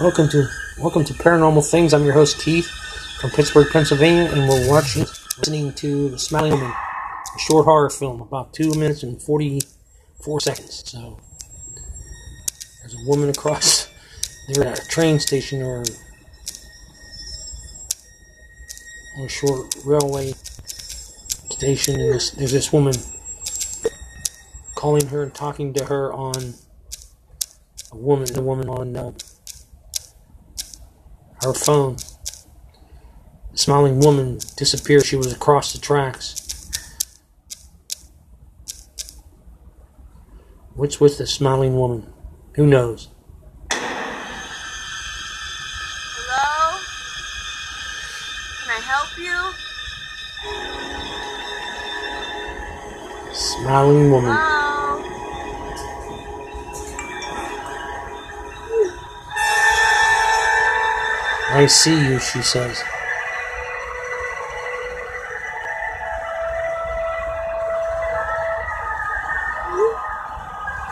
Welcome to welcome to Paranormal Things. I'm your host Keith from Pittsburgh, Pennsylvania, and we're watching, listening to the Smiling Woman, a short horror film, about two minutes and forty-four seconds. So there's a woman across. They're at a train station or on a short railway station, and there's this woman calling her and talking to her on a woman, the woman on. Uh, her phone. The smiling woman disappeared. She was across the tracks. What's with the smiling woman? Who knows? Hello? Can I help you? Smiling woman. Hello? I see you, she says.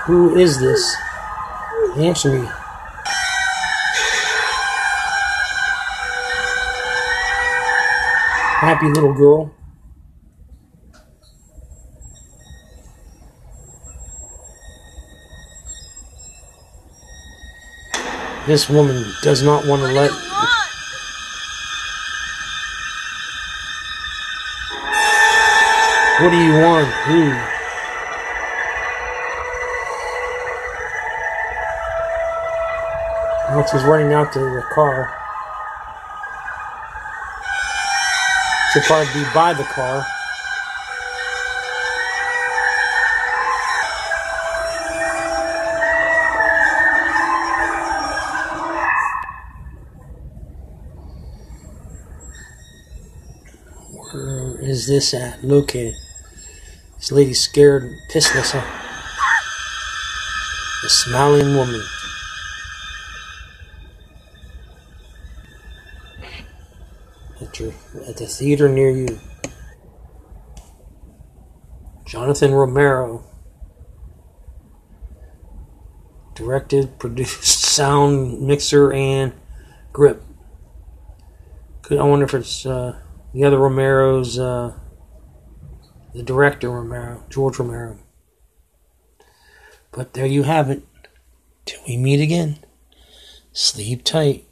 Who is this? Answer me. Happy little girl. This woman does not want to let. What do you want? Who? Alex is running out to the car. Should probably be by the car. Where is this at? Located. This lady's scared and pissed us off. The smiling woman. At, your, at the theater near you. Jonathan Romero. Directed, produced, sound, mixer, and grip. Could I wonder if it's uh, the other Romero's, uh, the director Romero, George Romero. But there you have it. Till we meet again, sleep tight.